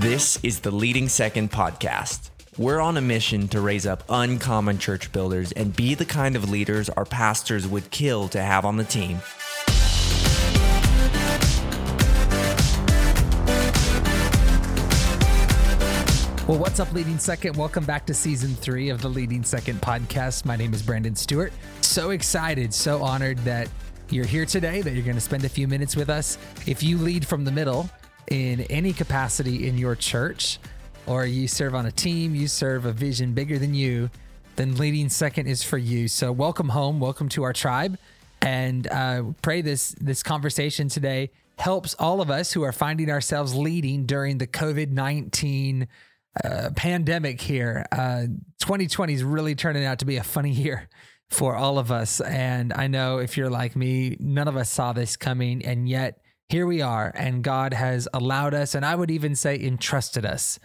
This is the Leading Second podcast. We're on a mission to raise up uncommon church builders and be the kind of leaders our pastors would kill to have on the team. Well, what's up, Leading Second? Welcome back to season three of the Leading Second podcast. My name is Brandon Stewart. So excited, so honored that you're here today, that you're going to spend a few minutes with us. If you lead from the middle in any capacity in your church, or you serve on a team, you serve a vision bigger than you, then Leading Second is for you. So, welcome home, welcome to our tribe, and uh, pray this this conversation today helps all of us who are finding ourselves leading during the COVID nineteen uh, pandemic here. Uh, 2020 is really turning out to be a funny year for all of us. And I know if you're like me, none of us saw this coming. And yet here we are. And God has allowed us, and I would even say entrusted us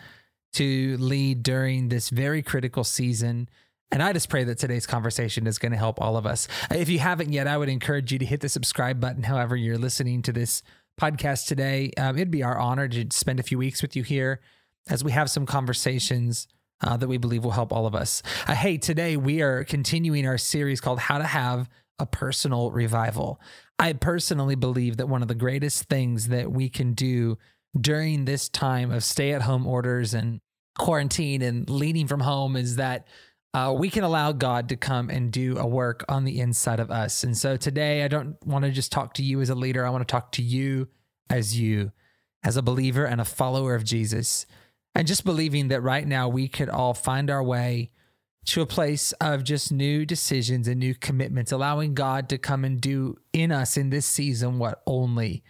to lead during this very critical season. And I just pray that today's conversation is going to help all of us. If you haven't yet, I would encourage you to hit the subscribe button, however, you're listening to this podcast today. Um, it'd be our honor to spend a few weeks with you here as we have some conversations uh, that we believe will help all of us. Uh, hey, today we are continuing our series called How to Have a Personal Revival. I personally believe that one of the greatest things that we can do during this time of stay at home orders and quarantine and leading from home is that uh, we can allow God to come and do a work on the inside of us. And so today, I don't want to just talk to you as a leader, I want to talk to you as you, as a believer and a follower of Jesus and just believing that right now we could all find our way to a place of just new decisions and new commitments, allowing God to come and do in us in this season what only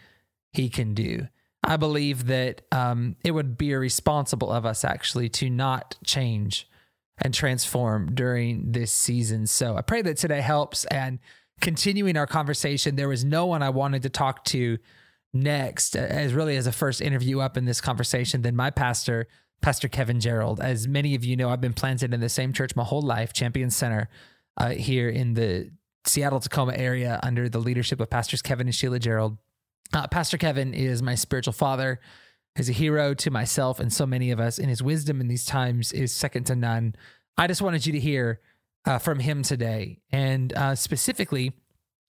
He can do. I believe that um, it would be irresponsible of us actually to not change and transform during this season. So I pray that today helps. And continuing our conversation, there was no one I wanted to talk to next as really as a first interview up in this conversation than my pastor pastor kevin gerald. As many of you know i've been planted in the same church my whole life champion center uh, here in the seattle tacoma area under the leadership of pastors kevin and sheila gerald. Uh, pastor kevin is my spiritual father. He's a hero to myself and so many of us and his wisdom in these times is second to none. I just wanted you to hear uh, from him today. And uh, specifically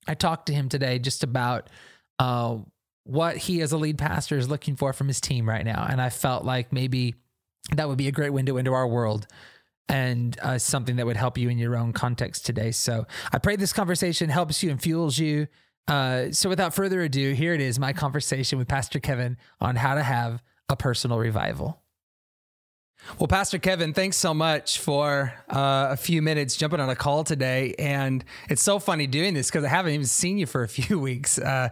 i talked to him today just about uh, what he as a lead pastor is looking for from his team right now. And I felt like maybe that would be a great window into our world and uh, something that would help you in your own context today. So I pray this conversation helps you and fuels you. Uh, so without further ado, here it is my conversation with Pastor Kevin on how to have a personal revival. Well, Pastor Kevin, thanks so much for uh, a few minutes jumping on a call today. And it's so funny doing this because I haven't even seen you for a few weeks uh,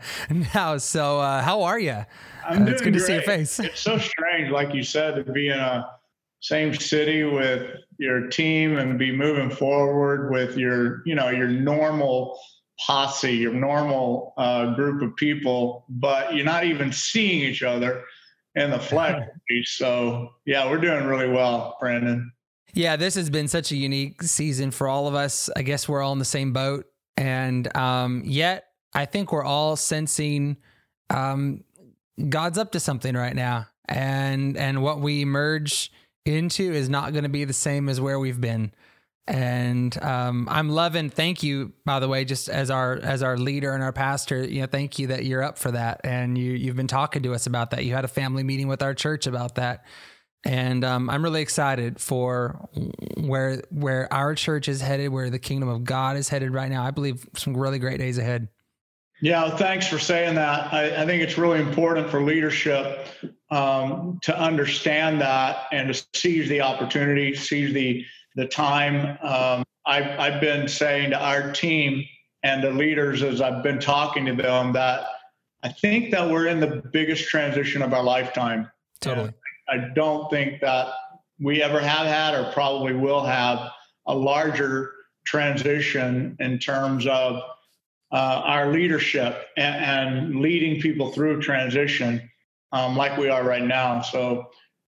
now. So, uh, how are you? I'm uh, it's good great. to see your face. It's so strange, like you said, to be in a same city with your team and be moving forward with your, you know, your normal posse, your normal uh, group of people, but you're not even seeing each other in the flag. so yeah, we're doing really well, Brandon. Yeah, this has been such a unique season for all of us. I guess we're all in the same boat, and um, yet I think we're all sensing um, God's up to something right now, and and what we emerge into is not going to be the same as where we've been and um, I'm loving. Thank you, by the way, just as our as our leader and our pastor. You know, thank you that you're up for that, and you you've been talking to us about that. You had a family meeting with our church about that, and um, I'm really excited for where where our church is headed, where the kingdom of God is headed right now. I believe some really great days ahead. Yeah, thanks for saying that. I, I think it's really important for leadership um, to understand that and to seize the opportunity, seize the the time. Um, I've, I've been saying to our team and the leaders as I've been talking to them that I think that we're in the biggest transition of our lifetime. Totally. And I don't think that we ever have had or probably will have a larger transition in terms of uh, our leadership and, and, leading people through transition um, like we are right now. So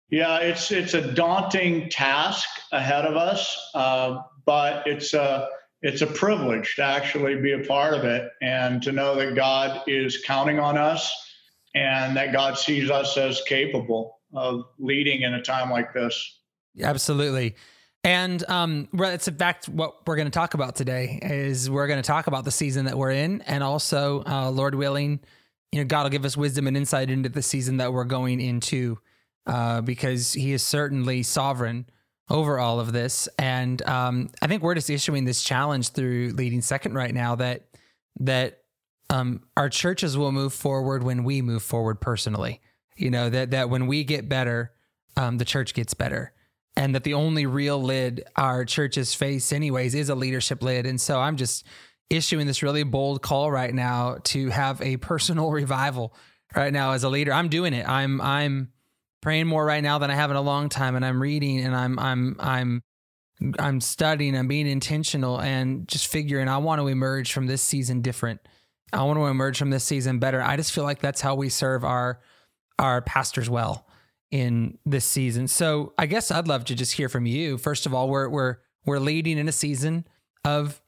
yeah, it's it's a daunting task ahead of us, uh, but it's a it's a privilege to actually be a part of it and to know that God is counting on us and that God sees us as capable. of leading in a time like this. Absolutely. And um, it's in fact what we're going to talk about today is we're going to talk about the season that we're in, and also, uh, Lord willing, you know, God will give us wisdom and insight into the season that we're going into, uh, because He is certainly sovereign over all of this. And um, I think we're just issuing this challenge through leading second right now that that um, our churches will move forward when we move forward personally. You know that that when we get better, um, the church gets better, and that the only real lid our churches face, anyways, is a leadership lid. And so I'm just issuing this really bold call right now to have a personal revival right now as a leader. I'm doing it. I'm I'm praying more right now than I have in a long time, and I'm reading and I'm I'm I'm I'm studying. I'm being intentional and just figuring I want to emerge from this season different. I want to emerge from this season better. I just feel like that's how we serve our our pastors well in this season. So I guess I'd love to just hear from you. First of all, we're we're we're leading in a season of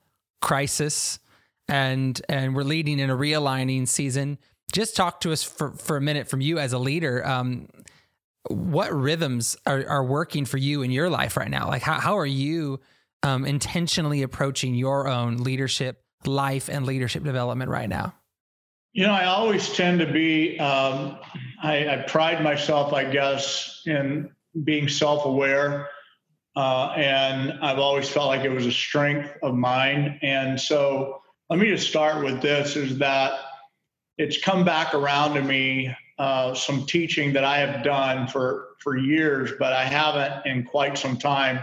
crisis and and we're leading in a realigning season. Just talk to us for, for a minute from you as a leader. Um, what rhythms are, are working for you in your life right now? Like how, how are you um, intentionally approaching your own leadership life and leadership development right now? You know, I always tend to be, um, I, I, pride myself, I guess, in being self aware. Uh, and I've always felt like it was a strength of mine. And so let me just start with this is that it's come back around to me uh, some teaching that I have done for for years, but I haven't in quite some time,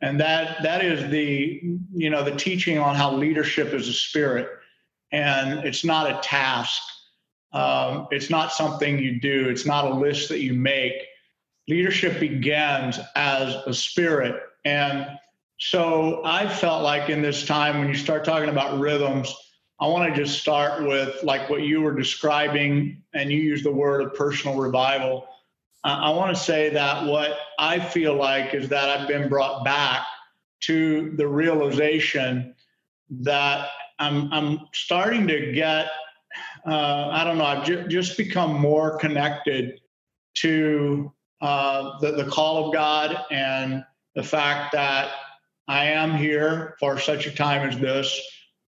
and that that is the you know the teaching on how leadership is a spirit, and it's not a task. Um, it's not something you do. It's not a list that you make. Leadership begins as a spirit, and so I felt like in this time when you start talking about rhythms I want to just start with like what you were describing, and you use the word of personal revival. I want to say that what I feel like is that I've been brought back to the realization that I'm, I'm starting to get, uh, I don't know, I've ju- just become more connected to uh, the, the call of God and the fact that I am here for such a time as this.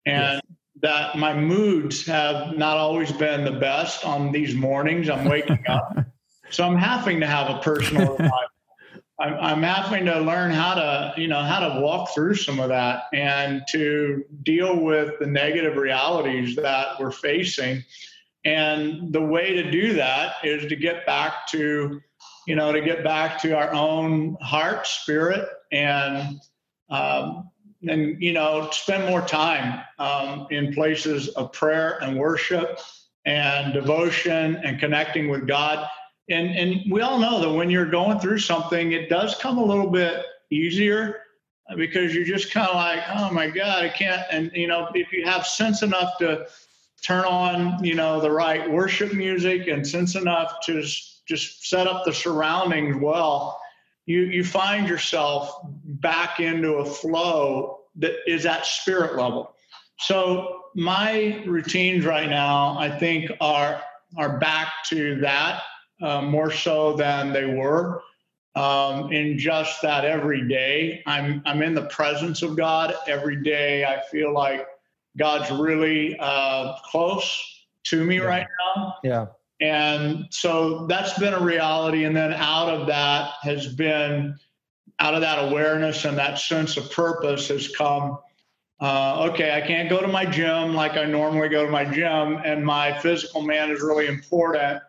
And yes that my moods have not always been the best on these mornings. I'm waking up. so I'm having to have a personal I'm, I'm having to learn how to, you know, how to walk through some of that and to deal with the negative realities that we're facing. And the way to do that is to get back to, you know, to get back to our own heart, spirit, and um, and you know spend more time um, in places of prayer and worship and devotion and connecting with god. And and we all know that when you're going through something it does come a little bit easier because you're just kind of like oh my god i can't and you know if you have sense enough to turn on you know the right worship music and sense enough to just set up the surroundings well you you find yourself back into a flow that is at spirit level. So my routines right now, I think, are are back to that uh, more so than they were. Um, in just that every day, I'm I'm in the presence of God every day. I feel like God's really uh, close to me yeah. right now. Yeah. And so that's been a reality. And then out of that has been, out of that awareness and that sense of purpose has come. Uh, okay, I can't go to my gym like I normally go to my gym, and my physical man is really important.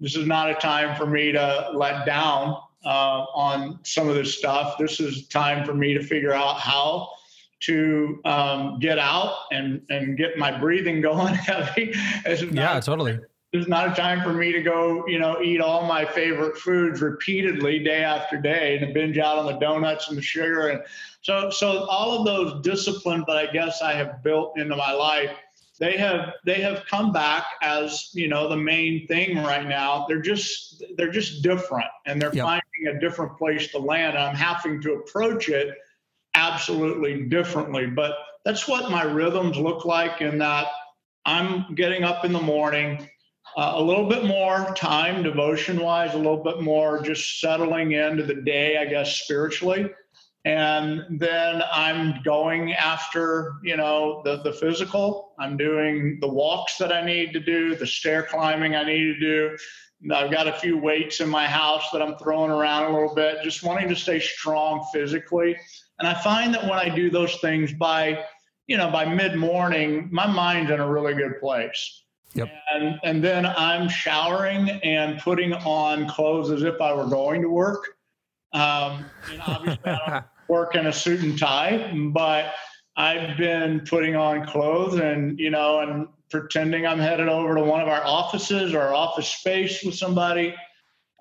This is not a time for me to let down uh, on some of this stuff. This is time for me to figure out how to um, get out and and get my breathing going heavy. yeah, totally there's not a time for me to go, you know, eat all my favorite foods repeatedly day after day and binge out on the donuts and the sugar. And so, so all of those disciplines that I guess I have built into my life, they have they have come back as you know the main thing right now. They're just they're just different, and they're yep. finding a different place to land. I'm having to approach it absolutely differently. But that's what my rhythms look like. In that I'm getting up in the morning uh, a little bit more time devotion wise, a little bit more just settling into the day, I guess, spiritually. And then I'm going after, you know, the, the physical. I'm doing the walks that I need to do, the stair climbing I need to do. I've got a few weights in my house that I'm throwing around a little bit, just wanting to stay strong physically. And I find that when I do those things by, you know, by mid morning, my mind's in a really good place. Yep. And and then I'm showering and putting on clothes as if I were going to work. Um, and obviously I don't work in a suit and tie, but I've been putting on clothes and you know and pretending I'm headed over to one of our offices or our office space with somebody.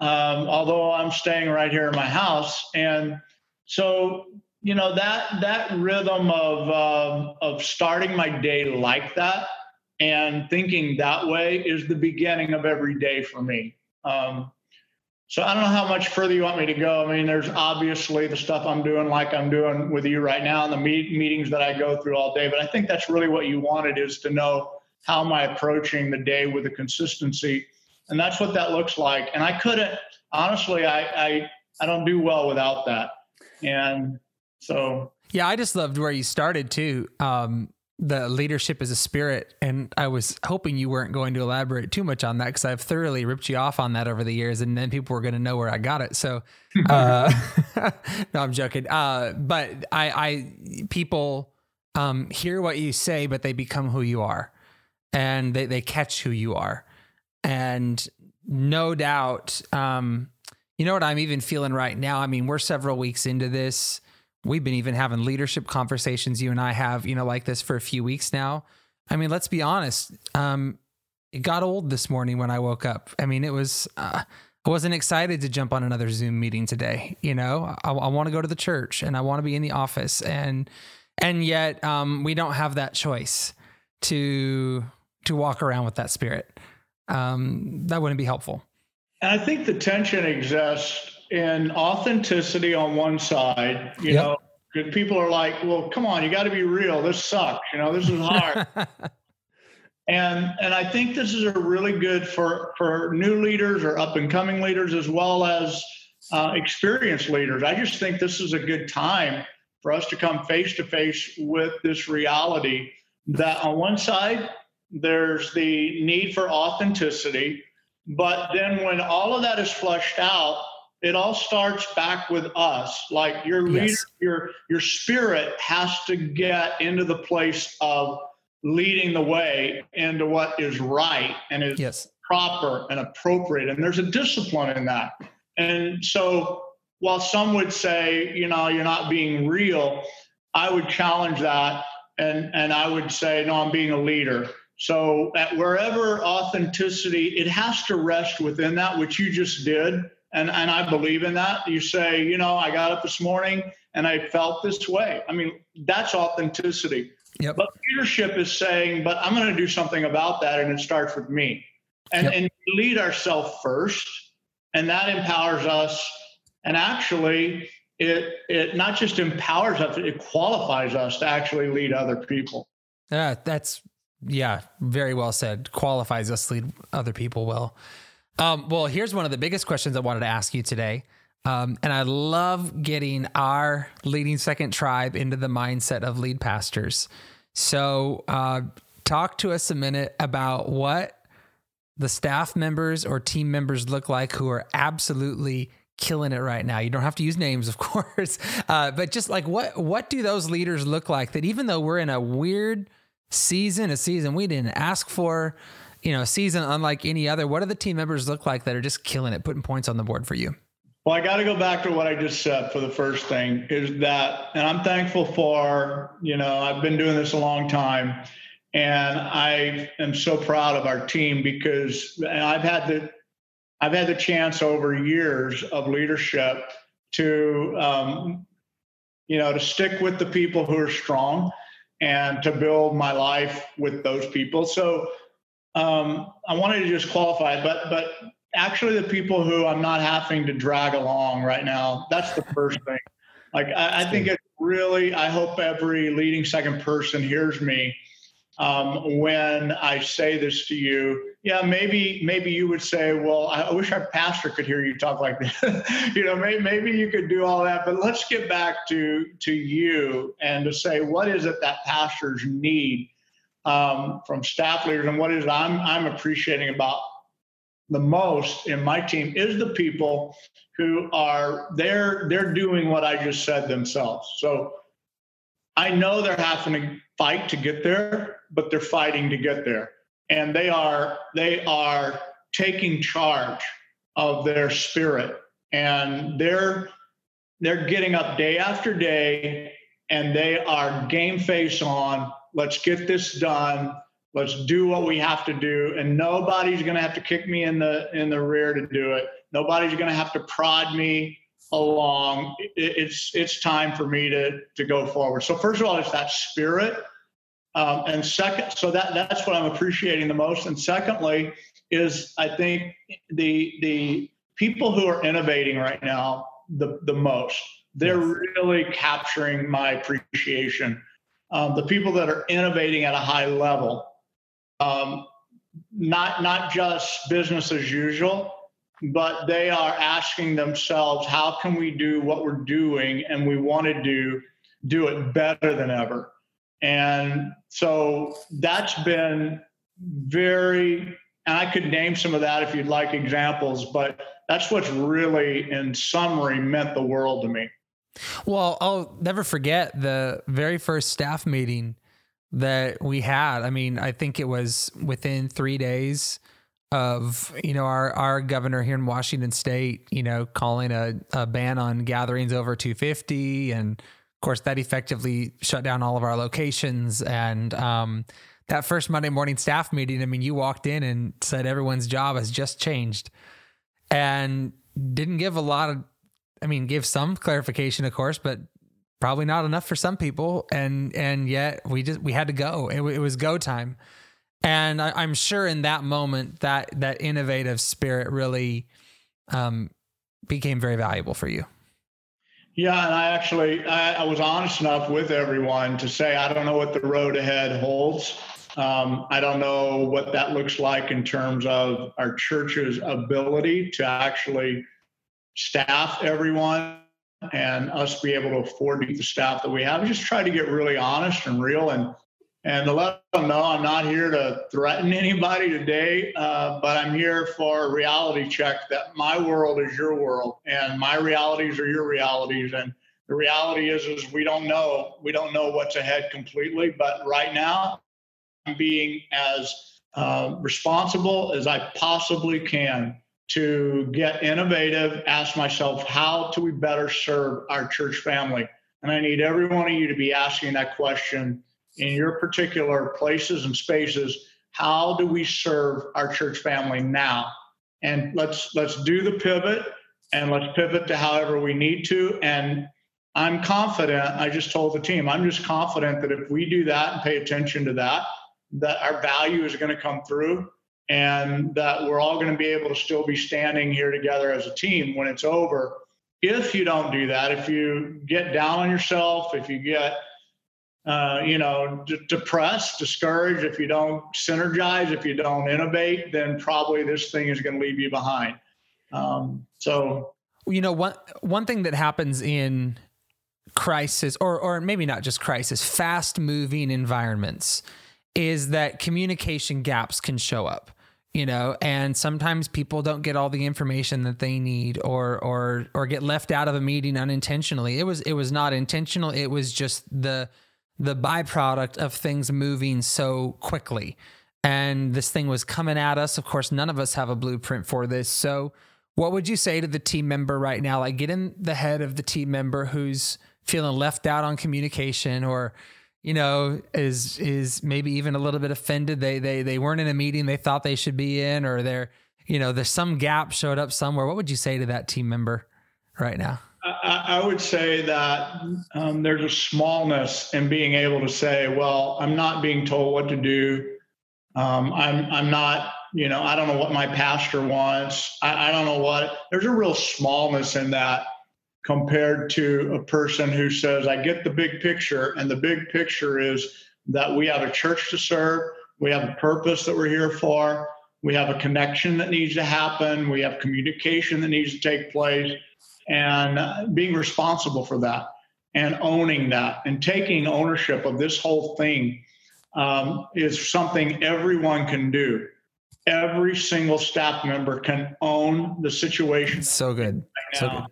Um, although I'm staying right here in my house, and so you know that that rhythm of uh, of starting my day like that and thinking that way is the beginning of every day for me. Um, so I don't know how much further you want me to go. I mean, there's obviously the stuff I'm doing, like I'm doing with you right now, and the meet, meetings that I go through all day. But I think that's really what you wanted is to know how am I approaching the day with a consistency, and that's what that looks like. And I couldn't honestly, I I, I don't do well without that, and so yeah, I just loved where you started too. Um, the leadership is a spirit and i was hoping you weren't going to elaborate too much on that because i've thoroughly ripped you off on that over the years and then people were going to know where i got it. So uh, no i'm joking. Uh, but i i people um, hear what you say but they become who you are and they, they catch who you are. And no doubt um, you know what i'm even feeling right now? I mean we're several weeks into this we've been even having leadership conversations you and I have, you know, like this for a few weeks now. I mean, let's be honest. Um, it got old this morning when I woke up. I mean, it was, uh, I wasn't excited to jump on another Zoom meeting today. You know, I, I want to go to the church and I want to be in the office and, and yet, um, we don't have that choice to, to walk around with that spirit. Um, that wouldn't be helpful. And I think the tension exists in authenticity on one side, you yep. know, because people are like, well, come on, you got to be real. This sucks. You know, this is hard. and and I think this is a really good for for new leaders or up and coming leaders as well as uh, experienced leaders. I just think this is a good time for us to come face to face with this reality that on one side there's the need for authenticity, but then when all of that is flushed out, it all starts back with us. Like your leader yes. your your spirit has to get into the place of leading the way into what is right and is yes. proper and appropriate. And there's a discipline in that. And so while some would say you know you're not being real i would challenge that and and i would say no i'm being a leader. So at wherever authenticity it has to rest within that which you just did and and I believe in that. You say, you know, I got up this morning and I felt this way. I mean, that's authenticity. Yep. But leadership is saying, but I'm going to do something about that, and it starts with me. And yep. and lead ourselves first, and that empowers us. And actually, it it not just empowers us, it qualifies us to actually lead other people. Yeah, that's yeah, very well said. Qualifies us to lead other people well. Um, well, here's one of the biggest questions I wanted to ask you today. Um, and I love getting our leading second tribe into the mindset of lead pastors. So, uh, talk to us a minute about what the staff members or team members look like who are absolutely killing it right now. You don't have to use names, of course, uh, but just like what what do those leaders look like? That even though we're in a weird season, a season we didn't ask for, you know, season unlike any other. What do the team members look like that are just killing it, putting points on the board for you? Well, I got to go back to what I just said for the first thing is that, and I'm thankful for, you know, I've been doing this a long time and I am so proud of our team because I've had the, I've had the chance over years of leadership to, um, you know, to stick with the people who are strong and to build my life with those people. So um, I wanted to just qualify, but but actually the people who I'm not having to drag along right now, that's the first thing. Like I, I think it's really, I hope every leading second person hears me um, when I say this to you. Yeah, maybe maybe you would say, "Well, I wish our pastor could hear you talk like this." you know, maybe maybe you could do all that, but let's get back to to you and to say, what is it that pastors need um, from staff leaders, and what is I'm I'm appreciating about the most in my team is the people who are they're they're doing what I just said themselves. So I know they're having to fight to get there, but they're fighting to get there. And they are they are taking charge of their spirit and they're they're getting up day after day and they are game face on let's get this done let's do what we have to do and nobody's going to have to kick me in the in the rear to do it nobody's going to have to prod me along. It's it's time for me to to go forward. So first of all, it's that spirit, um, and second, so that that's what I'm appreciating the most. And secondly, is I think the the people who are innovating right now the the most. They're really capturing my appreciation. Um, the people that are innovating at a high level, um, not not just business as usual, but they are asking themselves, how can we do what we're doing and we want to do, do it better than ever? And so that's been very, and I could name some of that if you'd like examples, but that's what's really, in summary, meant the world to me. Well, I'll never forget the very first staff meeting that we had. I mean, I think it was within three days of you know our our governor here in Washington State, you know, calling a, a ban on gatherings over 250, and of course that effectively shut down all of our locations. And um, that first Monday morning staff meeting, I mean, you walked in and said everyone's job has just changed, and didn't give a lot of, I mean, give some clarification, of course, but probably not enough for some people. And and yet we just we had to go. It, it was go time. And I, am sure in that moment that that innovative spirit really um, became very valuable for you. Yeah, and I actually I, I, was honest enough with everyone to say I don't know what the road ahead holds. Um, I don't know what that looks like in terms of our church's ability to actually staff everyone and us be able to afford the staff that we have. Just try to get really honest and real and and to let them know I'm not here to threaten anybody today, uh, but I'm here for a reality check that my world is your world and my realities are your realities. And the reality is, is we don't know, we don't know what's ahead completely, but right now I'm being as uh, responsible as I possibly can to get innovative, ask myself, how do we better serve our church family? And I need every one of you to be asking that question in your particular places and spaces. How do we serve our church family now? And let's let's do the pivot and let's pivot to however we need to. And i'm confident i just told the team i'm just confident that if we do that and pay attention to that that our value is going to come through and that we're all going to be able to still be standing here together as a team when it's over if you don't do that if you get down on yourself if you get uh, you know, d- depressed, discouraged, if you don't synergize, if you don't innovate, then probably this thing is going to leave you behind. Um, so, you know, one one thing that happens in crisis, or or maybe not just crisis, fast moving environments, is that communication gaps can show up. You know, and sometimes people don't get all the information that they need, or or or get left out of a meeting unintentionally. It was it was not intentional. It was just the the byproduct of things moving so quickly. And this thing was coming at us. Of course, none of us have a blueprint for this. So, what would you say to the team member right now? Like, get in the head of the team member who's feeling left out on communication or you know is is maybe even a little bit offended they they they weren't in a meeting they thought they should be in or they're you know there's some gap showed up somewhere what would you say to that team member right now I, I would say that um, there's a smallness in being able to say, well, I'm not being told what to do. Um, I'm, I'm not, you know, I don't know what my pastor wants. I, I don't know what, there's a real smallness in that compared to a person who says, I get the big picture, and the big picture is that we have a church to serve, we have a purpose that we're here for, we have a connection that needs to happen, we have communication that needs to take place, and being responsible for that and owning that and taking ownership of this whole thing um, is something everyone can do. Every single staff member can own the situation. So good. Right so good.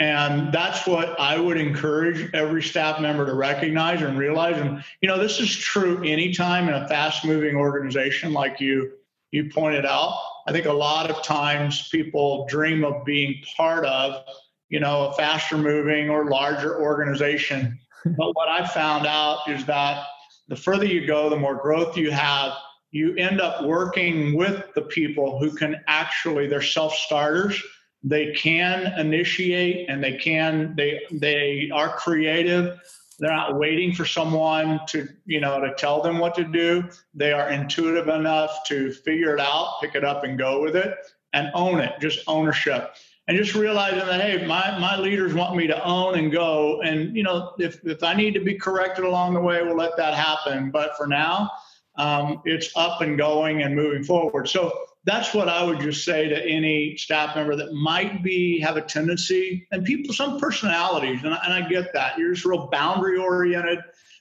And that's what I would encourage every staff member to recognize and realize. And you know, this is true anytime in a fast-moving organization like you you pointed out. I think a lot of times people dream of being part of, you know, a faster moving or larger organization. but what I found out is that the further you go, the more growth you have. You end up working with the people who can actually, they're self starters. They can initiate and they can, they, they are creative. They're not waiting for someone to, you know, to tell them what to do. They are intuitive enough to figure it out, pick it up and go with it and own it, just ownership and just realizing that hey my, my leaders want me to own and go and you know if, if i need to be corrected along the way we'll let that happen but for now um, it's up and going and moving forward so that's what i would just say to any staff member that might be have a tendency and people some personalities and I, and I get that. You're just real boundary oriented.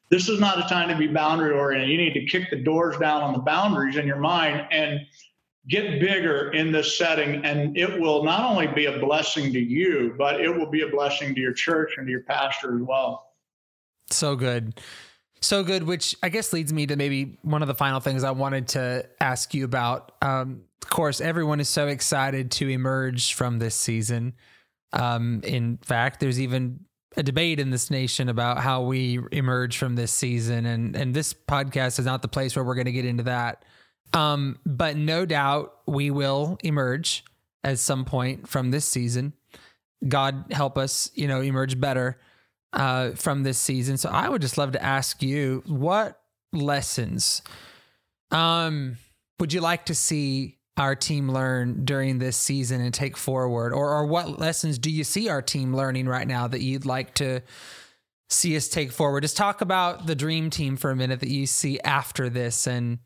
This is not a time to be boundary oriented. You need to kick the doors down on the boundaries in your mind and get bigger in this setting and it will not only be a blessing to you but it will be a blessing to your church and to your pastor as well. So good so good which i guess leads me to maybe one of the final things i wanted to ask you about. Um, of course everyone is so excited to emerge from this season. Um, in fact there's even a debate in this nation about how we emerge from this season and and this podcast is not the place where we're going to get into that. Um, but no doubt we will emerge at some point from this season. God help us, you know, emerge better uh, from this season. So I would just love to ask you, what lessons um, would you like to see our team learn during this season and take forward, or or what lessons do you see our team learning right now that you'd like to see us take forward? Just talk about the dream team for a minute that you see after this and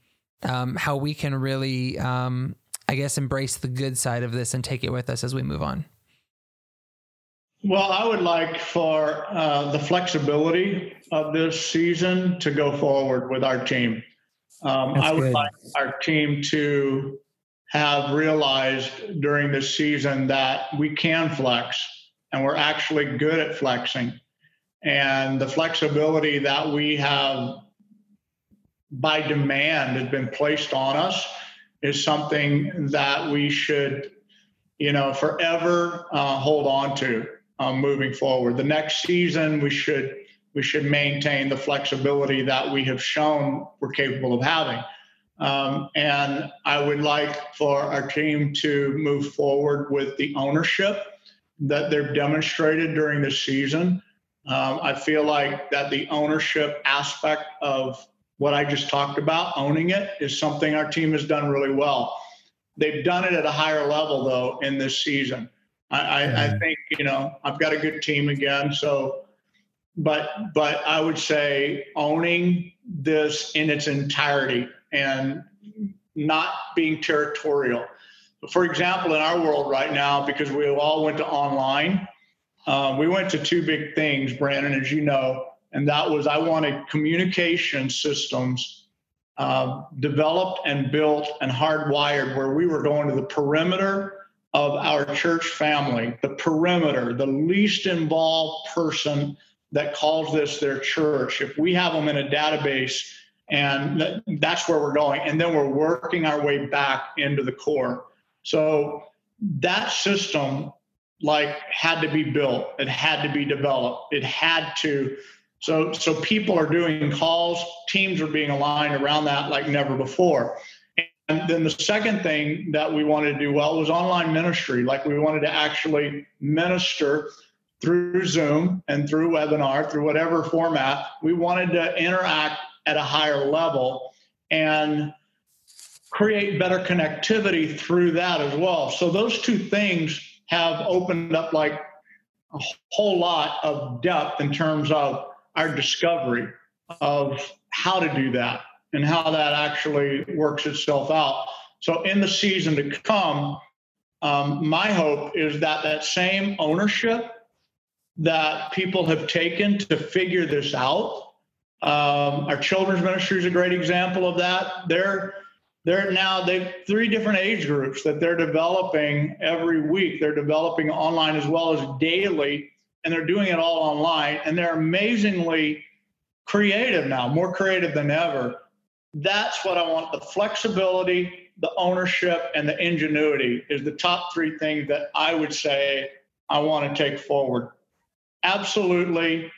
um, how we can really, um, I guess, embrace the good side of this and take it with us as we move on. Well, I would like for uh, the flexibility of this season to go forward with our team. Um, I would good. like our team to have realized during this season that we can flex and we're actually good at flexing. And the flexibility that we have by demand has been placed on us is something that we should, you know, forever uh, hold on to um, moving forward. The next season, we should we should maintain the flexibility that we have shown we're capable of having. Um, and I would like for our team to move forward with the ownership that they've demonstrated during this season. Um, I feel like that the ownership aspect of what I just talked about, owning it, is something our team has done really well. They've done it at a higher level, though, in this season. I, I, I think, you know, I've got a good team again. So, but, but I would say owning this in its entirety and not being territorial. For example, in our world right now, because we all went to online, um, we went to two big things, Brandon, as you know and that was I wanted communication systems uh, developed and built and hardwired where we were going to the perimeter of our church family, the perimeter, the least involved person that calls this their church. If we have them in a database, and that's where we're going, and then we're working our way back into the core. So that system like had to be built it had to be developed it had to so, so people are doing calls, teams are being aligned around that like never before. And then the second thing that we wanted to do well was online ministry. Like we wanted to actually minister through Zoom and through webinar, through whatever format. We wanted to interact at a higher level and create better connectivity through that as well. So those two things have opened up like a whole lot of depth in terms of our discovery of how to do that and how that actually works itself out. So in the season to come, um, my hope is that that same ownership that people have taken to figure this out. Um, our children's ministry is a great example of that. They're they're now they three different age groups that they're developing every week. They're developing online as well as daily, and they're doing it all online. And they're amazingly creative now, more creative than ever. That's what I want: the flexibility, the ownership, and the ingenuity is the top three things that I would say I want to take forward absolutely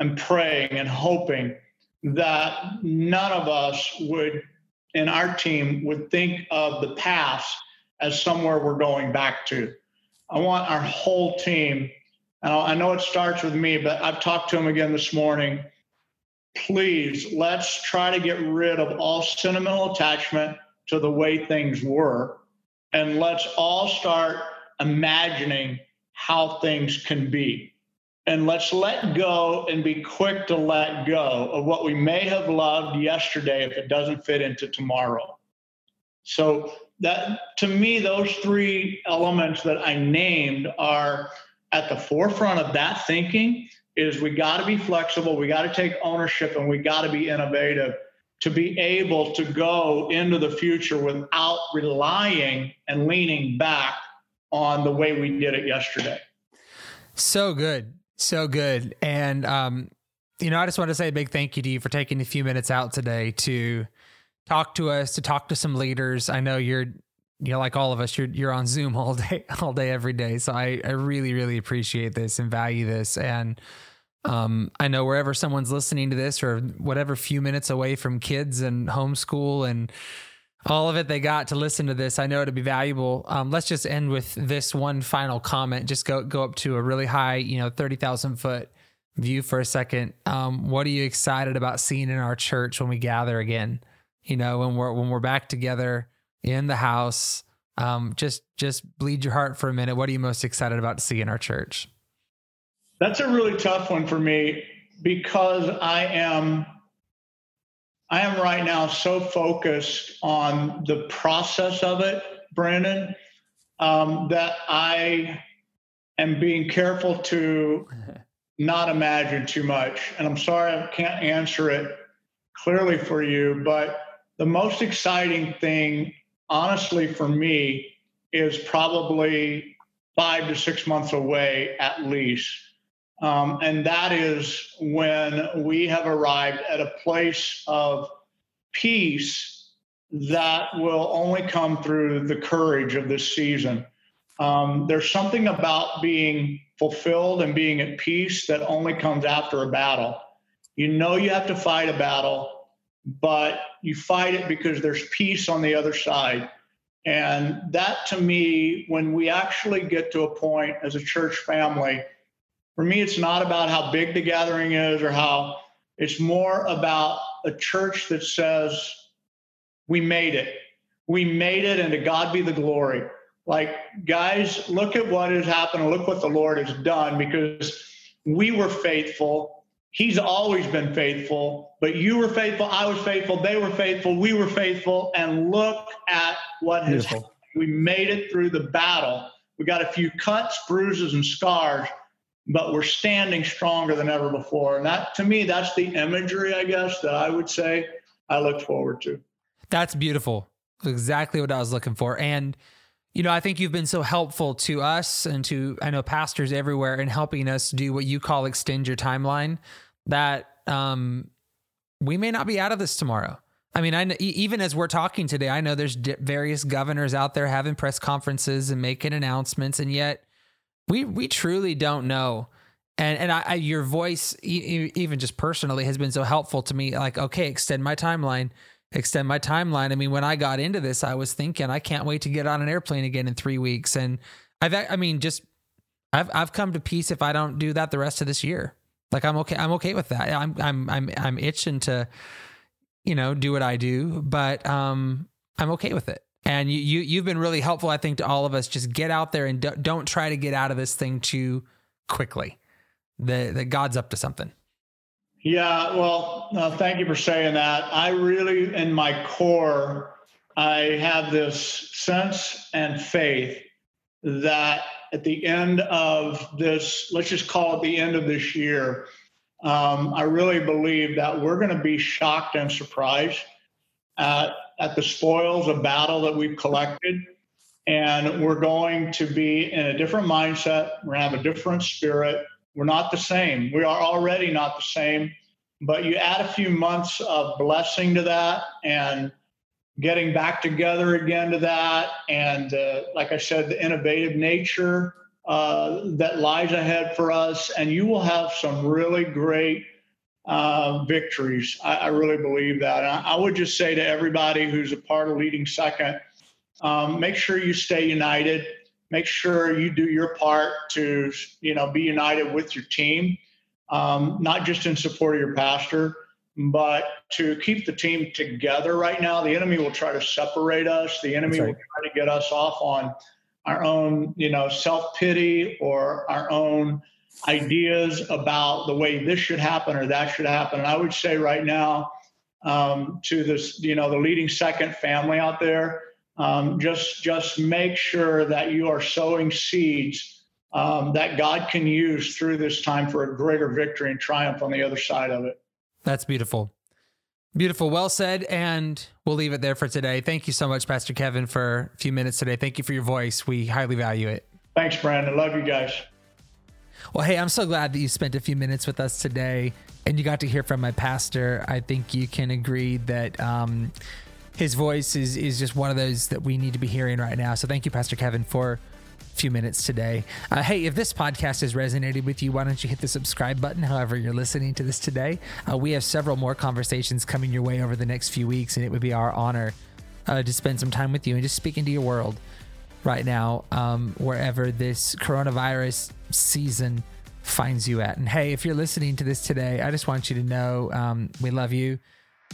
I'm praying and hoping that none of us would in our team would think of the past as somewhere we're going back to. I want our whole team, and I know it starts with me, but I've talked to him again this morning. Please, let's try to get rid of all sentimental attachment to the way things were, and let's all start imagining how things can be and let's let go and be quick to let go of what we may have loved yesterday if it doesn't fit into tomorrow. So that to me those three elements that I named are at the forefront of that thinking is we got to be flexible, we got to take ownership and we got to be innovative to be able to go into the future without relying and leaning back on the way we did it yesterday. So good. So good. And, um, you know, I just want to say a big thank you to you for taking a few minutes out today to talk to us, to talk to some leaders. I know you're, you know, like all of us, you're you're on Zoom all day, all day, every day. So I, I really, really appreciate this and value this. And um, I know wherever someone's listening to this or whatever few minutes away from kids and homeschool and all of it they got to listen to this. I know it'd be valuable. Um, let's just end with this one final comment. Just go go up to a really high, you know, thirty thousand foot view for a second. Um, what are you excited about seeing in our church when we gather again? You know, when we're when we're back together in the house. Um, just just bleed your heart for a minute. What are you most excited about to see in our church? That's a really tough one for me because I am I am right now so focused on the process of it, Brandon, um, that I am being careful to not imagine too much. And I'm sorry I can't answer it clearly for you, but the most exciting thing, honestly, for me, is probably five to six months away at least. Um, and that is when we have arrived at a place of peace that will only come through the courage of this season. Um, there's something about being fulfilled and being at peace that only comes after a battle. You know you have to fight a battle, but you fight it because there's peace on the other side. And that to me, when we actually get to a point as a church family for me, it's not about how big the gathering is or how it's more about a church that says, we made it. We made it, and to God be the glory. Like, guys, look at what has happened. Look what the Lord has done because we were faithful. He's always been faithful, but you were faithful. I was faithful. They were faithful. We were faithful. And look at what has happened. We made it through the battle. We got a few cuts, bruises, and scars, but we're standing stronger than ever before. And that, to me, that's the imagery, I guess, that I would say I look forward to. That's beautiful. Exactly what I was looking for. And, you know, I think you've been so helpful to us and to, I know, pastors everywhere in helping us do what you call extend your timeline that um, we may not be out of this tomorrow. I mean, I even as we're talking today, I know there's various governors out there having press conferences and making announcements, and yet we we truly don't know. And and I, I your voice, even just personally, has been so helpful to me. Like, okay, extend my timeline, extend my timeline. I mean, when I got into this, I was thinking, I can't wait to get on an airplane again in three weeks. And I've, I mean, just I've I've come to peace if I don't do that the rest of this year. Like, I'm okay. I'm okay with that. I'm I'm I'm I'm itching to, you know, do what I do, but um, I'm okay with it. And you, you you've been really helpful, I think, to all of us. Just get out there and do, don't try to get out of this thing too quickly. That that God's up to something. Yeah, well, uh, thank you for saying that. I really, in my core, I have this sense and faith that at the end of this, let's just call it the end of this year, um, I really believe that we're going to be shocked and surprised at, at the spoils of battle that we've collected. And we're going to be in a different mindset. We're going to have a different spirit. We're not the same. We are already not the same. But you add a few months of blessing to that and getting back together again to that. And uh, like I said, the innovative nature uh, that lies ahead for us. And you will have some really great uh, victories. I, I, really believe that. I, I, would just say to everybody who's a part of leading second, um, make sure you stay united make sure you do your part to you know be united with your team um, not just in support of your pastor but to keep the team together right now. The enemy will try to separate us. The enemy right. will try to get us off on our own you know self-pity or our own ideas about the way this should happen or that should happen. And i would say right now um, to this you know the leading second family out there um, just just make sure that you are sowing seeds um, that God can use through this time for a greater victory and triumph on the other side of it. That's beautiful. Beautiful. Well said. And we'll leave it there for today. Thank you so much, Pastor Kevin, for a few minutes today. Thank you for your voice. We highly value it. Thanks, Brandon. Love you guys. Well, hey, I'm so glad that you spent a few minutes with us today and you got to hear from my pastor. I think you can agree that um, his voice is is just one of those that we need to be hearing right now. So thank you, Pastor Kevin, for a few minutes today. Uh, hey, if this podcast has resonated with you, why don't you hit the subscribe button? However, you're listening to this today, uh, we have several more conversations coming your way over the next few weeks, and it would be our honor uh, to spend some time with you and just speak into your world right now, um, wherever this coronavirus season finds you at. And hey, if you're listening to this today, I just want you to know um, we love you.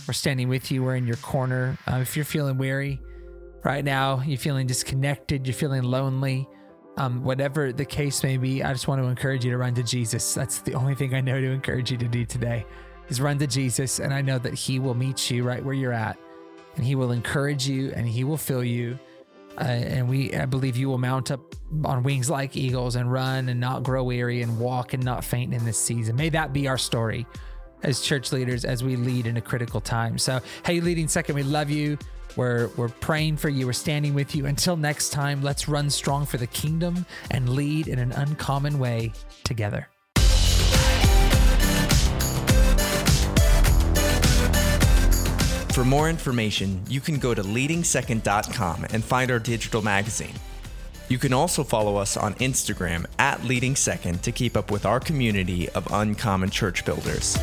We're standing with you. We're in your corner. Uh, if you're feeling weary right now, you're feeling disconnected, you're feeling lonely, um, whatever the case may be, I just want to encourage you to run to Jesus. That's the only thing I know to encourage you to do today is run to Jesus. And I know that He will meet you right where you're at and He will encourage you and He will fill you. Uh, and we, I believe you will mount up on wings like eagles and run and not grow weary and walk and not faint in this season. May that be our story as church leaders as we lead in a critical time. So, hey, leading second, we love you. We're, we're praying for you. We're standing with you. Until next time, let's run strong for the kingdom and lead in an uncommon way together. For more information, you can go to leadingsecond.com and find our digital magazine. You can also follow us on Instagram at Leading Second to keep up with our community of uncommon church builders.